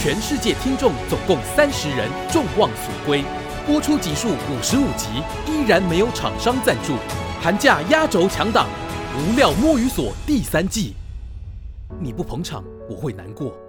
全世界听众总共三十人众望所归。播出集数五十五集依然没有厂商赞助。寒假压轴强档无料摸鱼所第三季。你不捧场我会难过。